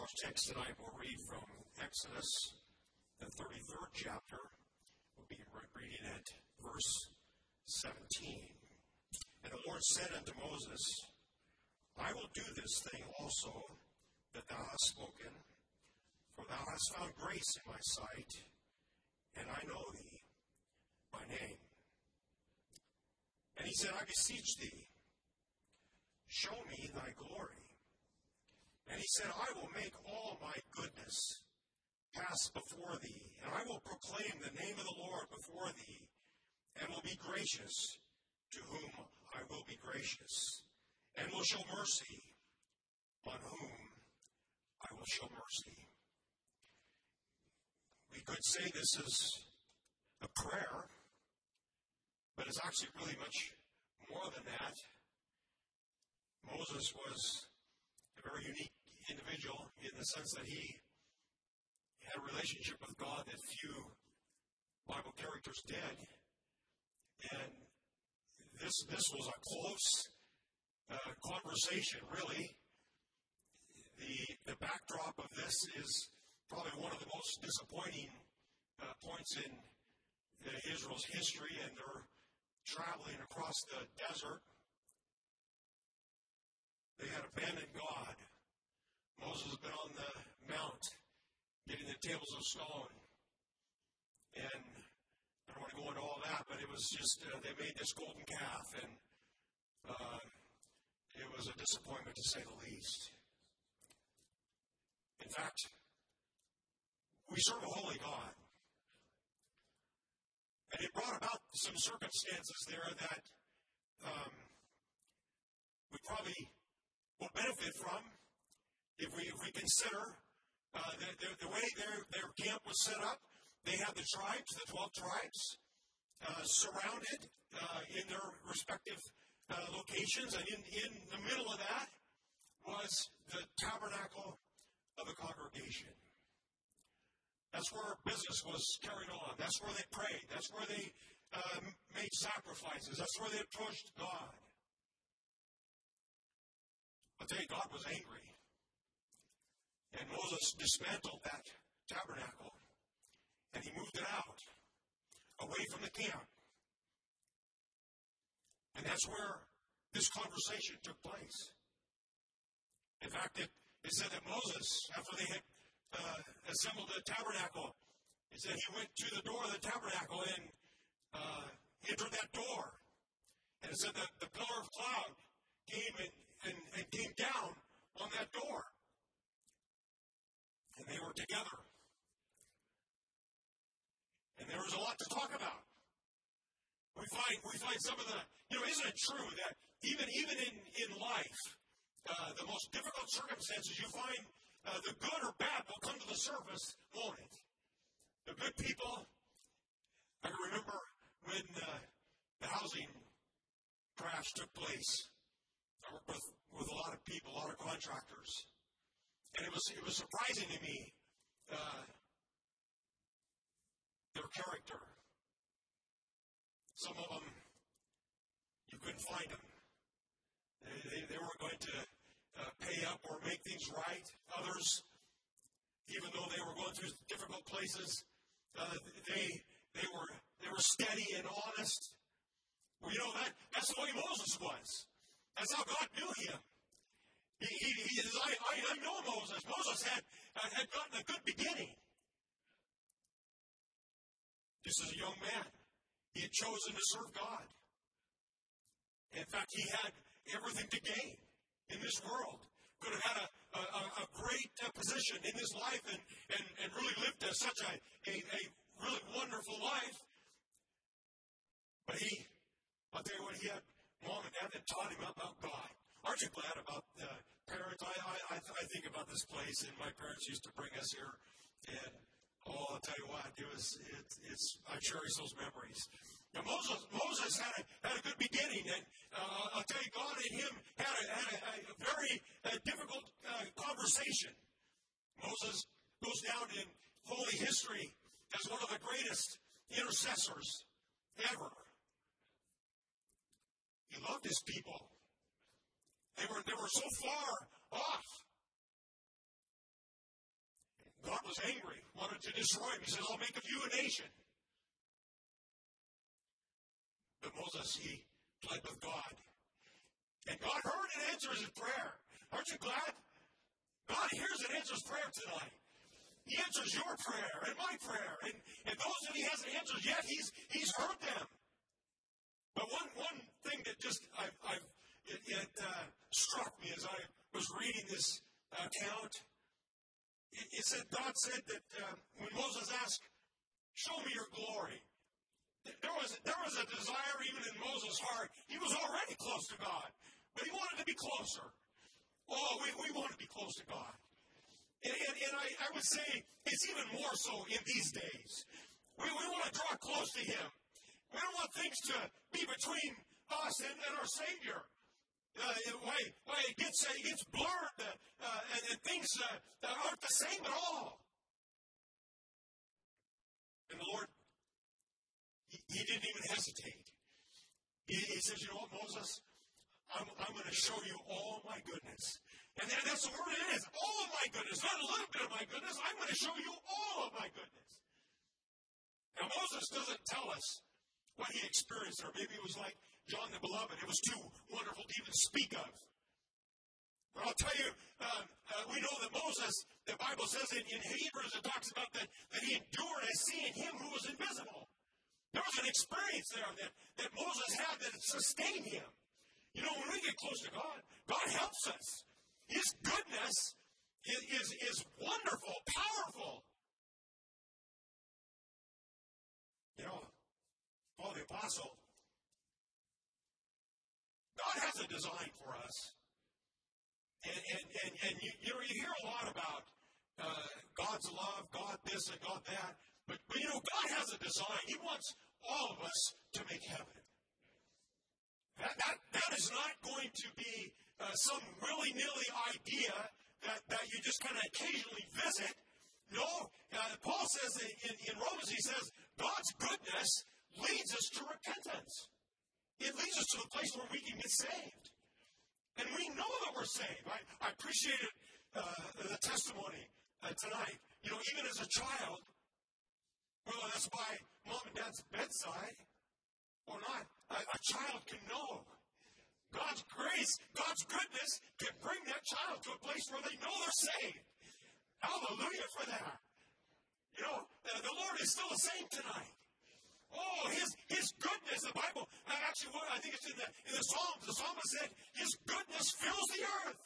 our text tonight, we'll read from Exodus, the 33rd chapter. We'll be reading at verse 17. And the Lord said unto Moses, I will do this thing also that thou hast spoken, for thou hast found grace in my sight, and I know thee by name. And he said, I beseech thee, show me thy glory. And he said, I will make all my goodness pass before thee, and I will proclaim the name of the Lord before thee, and will be gracious to whom I will be gracious, and will show mercy on whom I will show mercy. We could say this is a prayer, but it's actually really much more than that. Moses was a very unique individual in the sense that he had a relationship with God that few Bible characters did. And this, this was a close uh, conversation, really. The, the backdrop of this is probably one of the most disappointing uh, points in uh, Israel's history, and they're traveling across the desert. They had abandoned God. Moses has been on the mount getting the tables of stone. And I don't want to go into all that, but it was just, uh, they made this golden calf, and uh, it was a disappointment to say the least. In fact, we serve a holy God. And it brought about some circumstances there that um, we probably will benefit from if we, if we consider uh, the, the, the, way their, their camp was set up, they had the tribes, the 12 tribes, uh, surrounded uh, in their respective uh, locations, and in, in the middle of that was the tabernacle of the congregation. That's where business was carried on. That's where they prayed. That's where they uh, made sacrifices. That's where they approached God. I'll tell you, God was angry. And Moses dismantled that tabernacle and he moved it out away from the camp. And that's where this conversation took place. In fact, it, it said that Moses, after they had uh, assembled the tabernacle, it said he went to the door of the tabernacle and uh, entered that door. And it said that the pillar of cloud came and, and, and came down on that door and they were together. And there was a lot to talk about. We find we find some of the you know isn't it true that even even in in life uh, the most difficult circumstances you find uh, the good or bad will come to the surface, won't it? The good people. I remember when uh, the housing crash took place. I worked with, with a lot of people, a lot of contractors. And it was it was surprising to me uh, their character. Some of them you couldn't find them. They, they, they weren't going to uh, pay up or make things right. Others, even though they were going through difficult places, uh, they they were they were steady and honest. Well, you know that that's the way Moses was. That's how God knew him. He, he, he says, I, I, I know Moses. Moses had, had gotten a good beginning. This is a young man, he had chosen to serve God. In fact, he had everything to gain in this world. Could have had a, a, a great uh, position in his life and, and, and really lived a, such a, a, a really wonderful life. But he, I'll tell you what, he had mom and dad that taught him about God. Aren't you glad about uh, parents? I, I, I think about this place, and my parents used to bring us here, and oh, I'll tell you what, it was it, it's I cherish those memories. Now Moses Moses had a had a good beginning, and uh, I'll tell you, God and him had a, had a, a very uh, difficult uh, conversation. Moses goes down in holy history as one of the greatest intercessors ever. He loved his people. They were, they were so far off. God was angry, wanted to destroy him. He says, I'll make of you a nation. But Moses, he pled with God. And God heard and answers his prayer. Aren't you glad? God hears and answers prayer tonight. He answers your prayer and my prayer. And, and those that he hasn't answered yet, he's, he's heard them. But one, one thing that just I've, I've it, it uh, struck me as I was reading this account, it, it said God said that uh, when Moses asked, "Show me your glory," there was there was a desire even in Moses' heart. He was already close to God, but he wanted to be closer. Oh, we, we want to be close to God. And, and, and I, I, would say it's even more so in these days. We, we want to draw close to Him. We don't want things to be between us and, and our Savior. Uh, why, why it gets, uh, it gets blurred uh, uh and, and, things uh, aren't the same at all. And the Lord, He, he didn't even hesitate. He, he, says, You know what, Moses? I'm, I'm going to show you all my goodness. And, and that's the word it is all of my goodness, not a little bit of my goodness. I'm going to show you all of my goodness. Now, Moses doesn't tell us what he experienced, or maybe it was like John the Beloved. It was too wonderful to even speak of. But I'll tell you, uh, uh, we know that Moses, the Bible says in, in Hebrews, it talks about that, that he endured as seeing him who was invisible. There was an experience there that, that Moses had that sustained him. You know, when we get close to God, God helps us. His goodness is, is, is wonderful, powerful. You know, Paul the Apostle God has a design for us. And, and, and, and you, you know, you hear a lot about uh, God's love, God this and God that. But, but, you know, God has a design. He wants all of us to make heaven. That, that, that is not going to be uh, some willy nilly idea that, that you just kind of occasionally visit. No, uh, Paul says in, in Romans, he says, God's goodness leads us to repentance. It leads us to the place where we can get saved. And we know that we're saved. I, I appreciated uh, the testimony uh, tonight. You know, even as a child, whether that's by mom and dad's bedside or not, a, a child can know God's grace, God's goodness can bring that child to a place where they know they're saved. Hallelujah for that. You know, uh, the Lord is still the same tonight. Oh, his, his goodness, the Bible, actually, I think it's in the, in the Psalms, the psalmist said, His goodness fills the earth.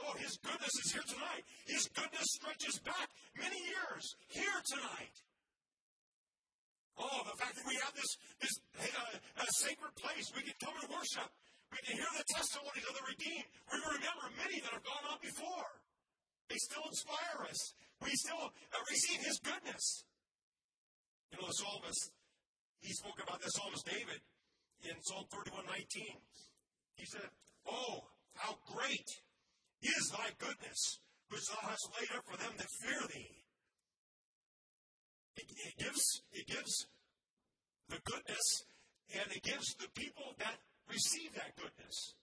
Oh, His goodness is here tonight. His goodness stretches back many years here tonight. Oh, the fact that we have this, this uh, sacred place, we can come and worship. We can hear the testimonies of the redeemed. We remember many that have gone on before. They still inspire us. We still uh, receive His goodness. You know, the psalmist, he spoke about the psalmist David in Psalm 31 19. He said, Oh, how great is thy goodness, which thou hast laid up for them that fear thee. It, it gives it gives the goodness and it gives the people that receive that goodness.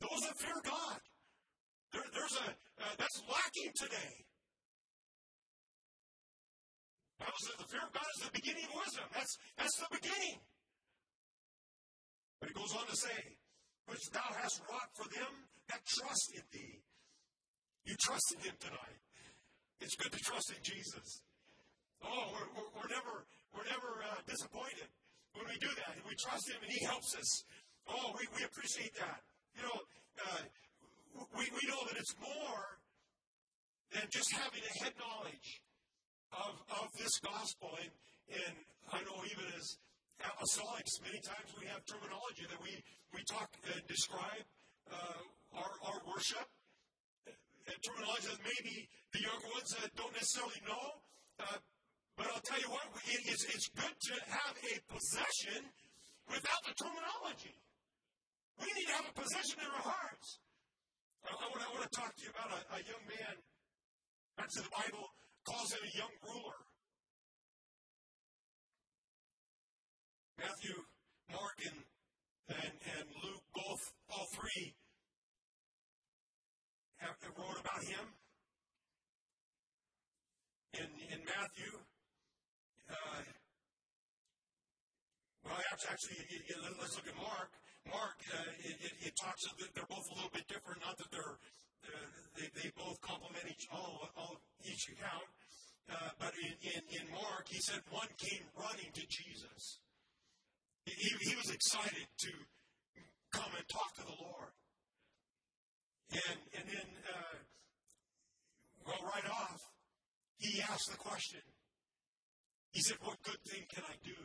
Those that fear God. There, there's a uh, that's lacking today. Bible says the fear of God is the beginning of wisdom. That's, that's the beginning. But it goes on to say, which thou hast wrought for them that trust in thee. You trust in him tonight. It's good to trust in Jesus. Oh, we're, we're, we're never, we're never uh, disappointed when we do that. We trust him and he helps us. Oh, we, we appreciate that. You know, uh, we, we know that it's more than just having a head knowledge of, of this gospel. And, and I know even as apostolics, many times we have terminology that we, we talk and describe uh, our, our worship. And terminology that maybe the younger ones uh, don't necessarily know. Uh, but I'll tell you what, it, it's, it's good to have a possession without the terminology. We need to have a possession in our hearts. I, I want to talk to you about a, a young man. That's in the Bible calls him a young ruler. Matthew, Mark, and, and, and Luke both, all three, have, have wrote about him. In, in Matthew. Uh, well, actually, let's look at Mark. Mark, uh, it, it, it, talks. They're both a little bit different. Not that they're uh, they, they both complement each all, all each account. Uh, but in, in, in Mark, he said one came running to Jesus. He, he was excited to come and talk to the Lord. And, and then, uh, well, right off, he asked the question. He said, What good thing can I do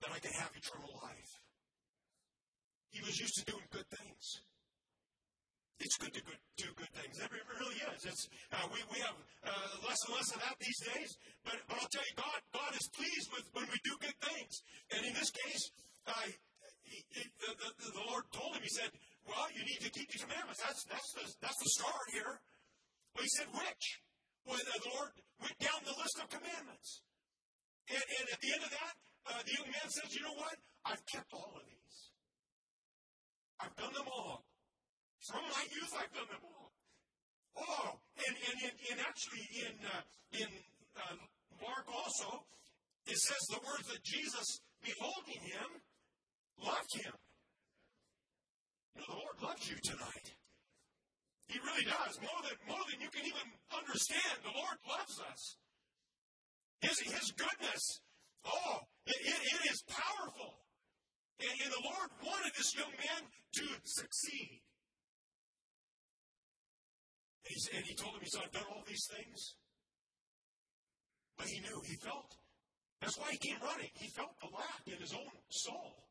that I can have eternal life? He was used to doing good things. It's good to good, do good things. It really is. It's, uh, we, we have uh, less and less of that these days. But, but I'll tell you, God, God is pleased with when we do good things. And in this case, he, he, the, the, the, Lord told him, He said, Well, you need to keep these commandments. That's, that's, the, that's the start here. Well, he said, Which? Well, the Lord went down the list of commandments. And, and at the end of that, uh, the young man says, You know what? I've kept all of these. I've done them all. From my youth, I've them all. Oh, and, and, and, and actually in, uh, in uh, Mark also, it says the words that Jesus, beholding him, loved him. You know, the Lord loves you tonight. He really does. More than, more than you can even understand. The Lord loves us. His, his goodness, oh, it, it, it is powerful. And, and the Lord wanted this young man to succeed. And he, told him, he said, I've done all these things. But he knew, he felt. That's why he came running. He felt the lack in his own soul.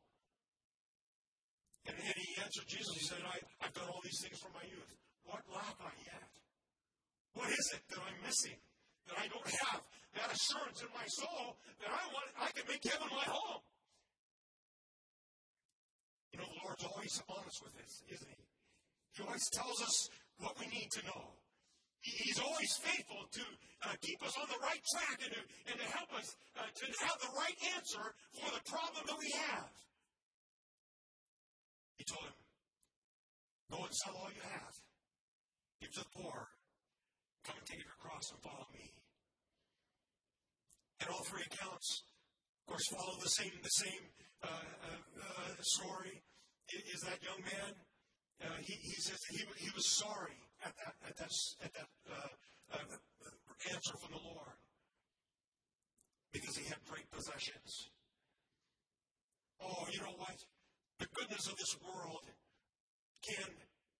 And, and he answered Jesus, he said, I, I've done all these things from my youth. What lack I yet? What is it that I'm missing? That I don't have that assurance in my soul that I want I can make heaven my home. You know, the Lord's always honest with us, isn't he? He always tells us what we need to know. He's always faithful to uh, keep us on the right track and to, and to help us uh, to have the right answer for the problem that we have. He told him, Go and sell all you have, give to the poor, come and take your cross and follow me. And all three accounts, of course, follow the same the same uh, uh, uh story. Is that young man uh, he, he says he, he was sorry at that, at that, at that uh, uh, answer from the Lord because he had great possessions. Oh, you know what? The goodness of this world can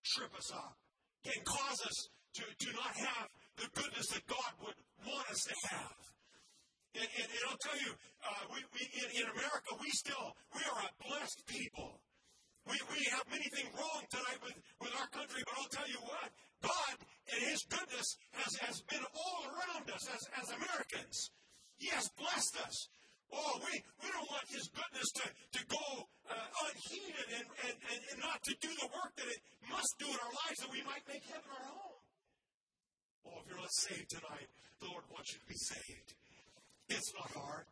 trip us up, can cause us to, to not have the goodness that God would want us to have. And, and, and I'll tell you, uh, we, we, in, in America, we still, we are a blessed people. We, we have many things wrong tonight with, with our country, but I'll tell you what, God and His goodness has, has been all around us as, as Americans. He has blessed us. Oh, we, we don't want His goodness to, to go uh, unheeded and, and, and, and not to do the work that it must do in our lives that we might make heaven our home. Oh, if you're not saved tonight, the Lord wants you to be saved. It's not hard.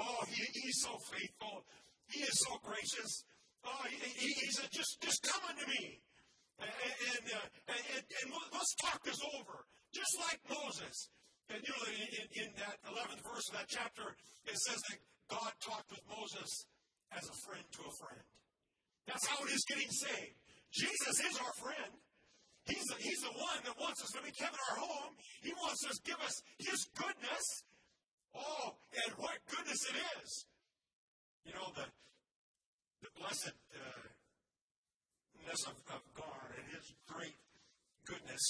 Oh, he, He's so faithful. He is so gracious. Oh, he, he, said, just, just come unto me. And, and, uh, and, and, let's talk this over. Just like Moses. And you know, in, in that 11th verse of that chapter, it says that God talked with Moses as a friend to a friend. That's how it is getting saved. Jesus is our friend. He's the, he's the one that wants us to be make heaven our home. He wants us to give us his goodness. Oh, and what goodness it is. You know, the, the blessedness uh, of, of God and His great goodness.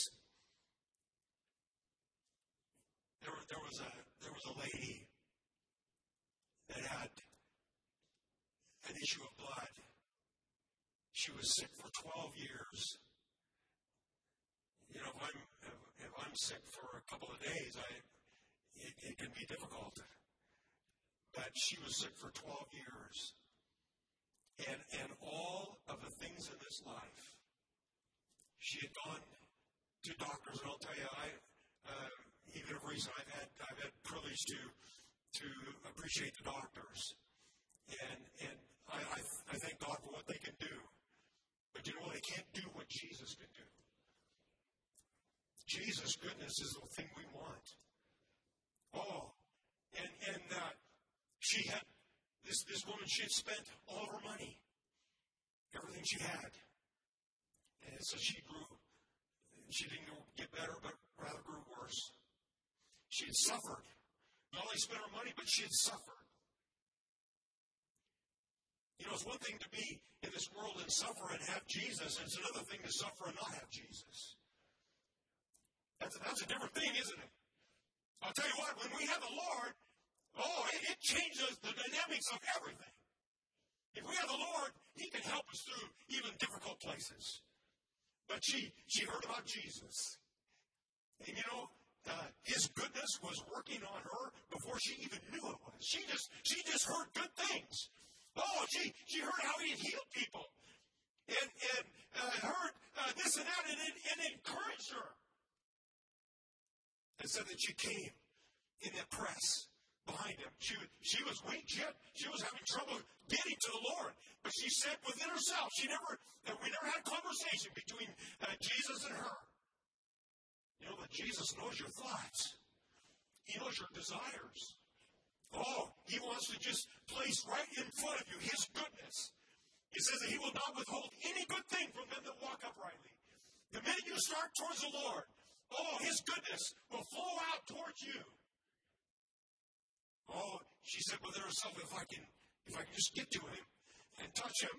There, there was a there was a lady that had an issue of blood. She was sick for 12 years. You know, if I'm if I'm sick for a couple of days, I it, it can be difficult. But she was sick for 12 years and, and all of the things in this life she had gone to doctors, and I'll tell you, I uh, even of recent I've had I've had privilege to to appreciate the doctors, and and I, I, I thank God for what they can do, but you know they can't do what Jesus can do. Jesus' goodness is the thing we want. Oh, and and uh, she had this, this woman, she had spent all of her money, everything she had. And so she grew. She didn't get better, but rather grew worse. She had suffered. Not only spent her money, but she had suffered. You know, it's one thing to be in this world and suffer and have Jesus, and it's another thing to suffer and not have Jesus. That's a, that's a different thing, isn't it? I'll tell you what, when we have the Lord, oh, it, it changes the dynamics of everything. If we have the Lord, He can help us through even difficult places. But she, she heard about Jesus. And you know, uh, his goodness was working on her before she even knew it was. She just, she just heard good things. Oh, she, she heard how he healed people and, and uh, heard uh, this and that and, and encouraged her. And said that she came in that press behind him. She, she was weak. She, had, she was having trouble getting to the Lord. But she said within herself, she never, we never had a conversation between uh, Jesus and her. You know that Jesus knows your thoughts. He knows your desires. Oh, he wants to just place right in front of you his goodness. He says that he will not withhold any good thing from them that walk uprightly. The minute you start towards the Lord, oh, his goodness will flow out towards you. Oh, she said within herself, if I can, if I can just get to him and touch him,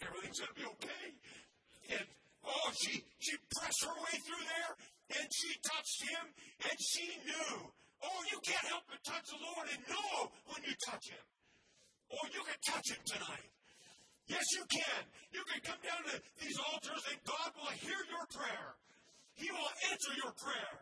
everything's to be okay. And oh, she she pressed her way through there, and she touched him, and she knew Oh, you can't help but touch the Lord and know when you touch Him. Oh, you can touch Him tonight. Yes, you can. You can come down to these altars and God will hear your prayer. He will answer your prayer.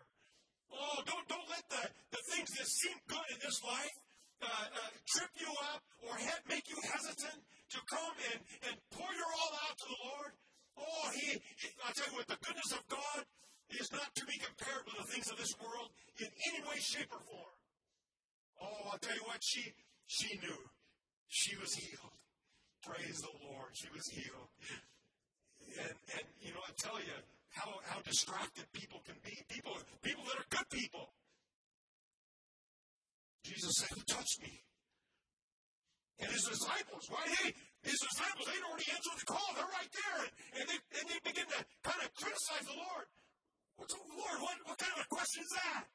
Oh, don't, don't let the, the things that seem good in this life uh, uh, trip you up or head, make you hesitant to come and, and pour your all out to the Lord. Oh, he, he, I tell you what, the goodness of God is not to be compared with the things of this world in any way, shape, or form. Oh, I'll tell you what, she she knew. She was healed. Praise the Lord. She was healed. And and you know, I tell you how, how distracted people can be. People people that are good people. Jesus said, Who touched me? And his disciples, right? Hey, his disciples, they'd already answered the call. They're right there. And, and, they, and they begin to kind of criticize the Lord. What's, Lord, what, what kind of a question is that?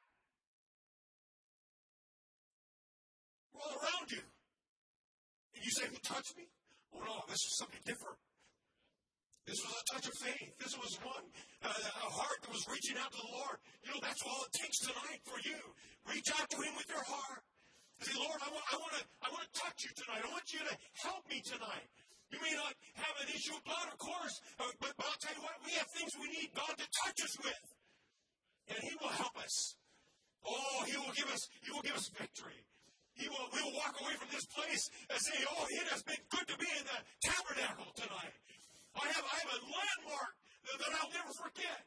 We're all around you. And you say, Who touched me? Oh, no, this is something different. This was a touch of faith. This was one, uh, a heart that was reaching out to the Lord. You know, that's all it takes tonight for you. Reach out to Him with your heart. Say, Lord, I want, I want to, I want to touch you tonight. I want you to help me tonight. You may not have an issue of blood, of course, but, but I'll tell you what, we have things we need God to touch us with and He will help us. Oh, He will give us, He will give us victory. He will, we will walk away from this place and say, oh, it has been good to be in the tabernacle tonight. I have, I have a landmark that, that I'll never forget.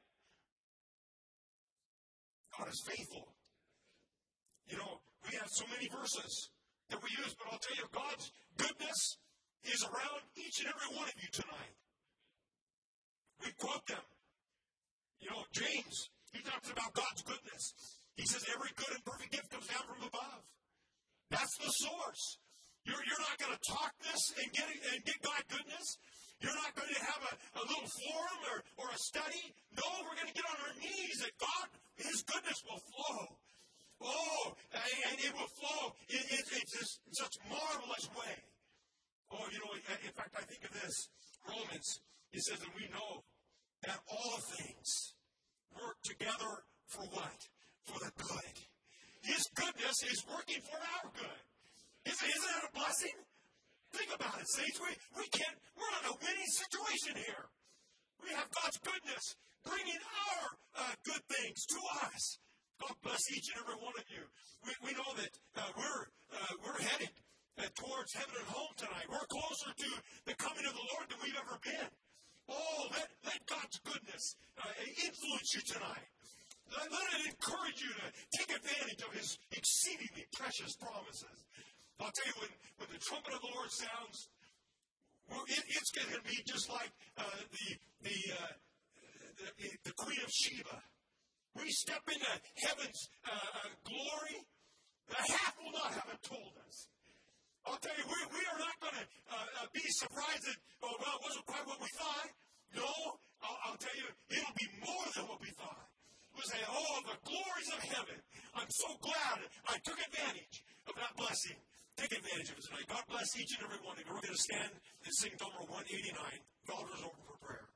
God is faithful. You know, we have so many verses that we use, but I'll tell you, God's goodness is around each and every one of you tonight. We quote them. You know, James he talks about God's goodness. He says every good and perfect gift comes down from above. That's the source. You're, you're not going to talk this and get, and get God goodness. You're not going to have a, a little forum or, or a study. No, we're going to get on our knees that God, His goodness will flow. Oh, and it will flow in, in, in, such marvelous way. Oh, you know, in fact, I think of this. Romans, he says that we know that all things work together for what? For the good. His goodness is working for our good. Isn't, isn't that a blessing? Think about it, saints. We, we can't, we're in a winning situation here. We have God's goodness bringing our uh, good things to us. God bless each and every one of you. We, we know that uh, we're, uh, we're headed uh, towards heaven and home tonight. We're closer to the coming of the Lord than we've ever been. Oh, let, let God's goodness uh, influence you tonight. Let, let it encourage you to take advantage of His exceedingly precious promises. I'll tell you, when the trumpet of the Lord sounds, it, it's going to be just like uh, the, the, uh, the, the, Queen of Sheba. We step into heaven's uh, uh, glory. The half will not have it told us. I'll tell you, we, we are not going to uh, uh, be surprised that, oh, well, it wasn't quite what we thought. No, I'll, I'll tell you, it'll be more than what we thought. We'll say, oh, the glories of heaven. I'm so glad I took advantage of that blessing. Take advantage of it tonight. God bless each and every one of you. We're going to stand and sing number 189, Daughters Open for Prayer.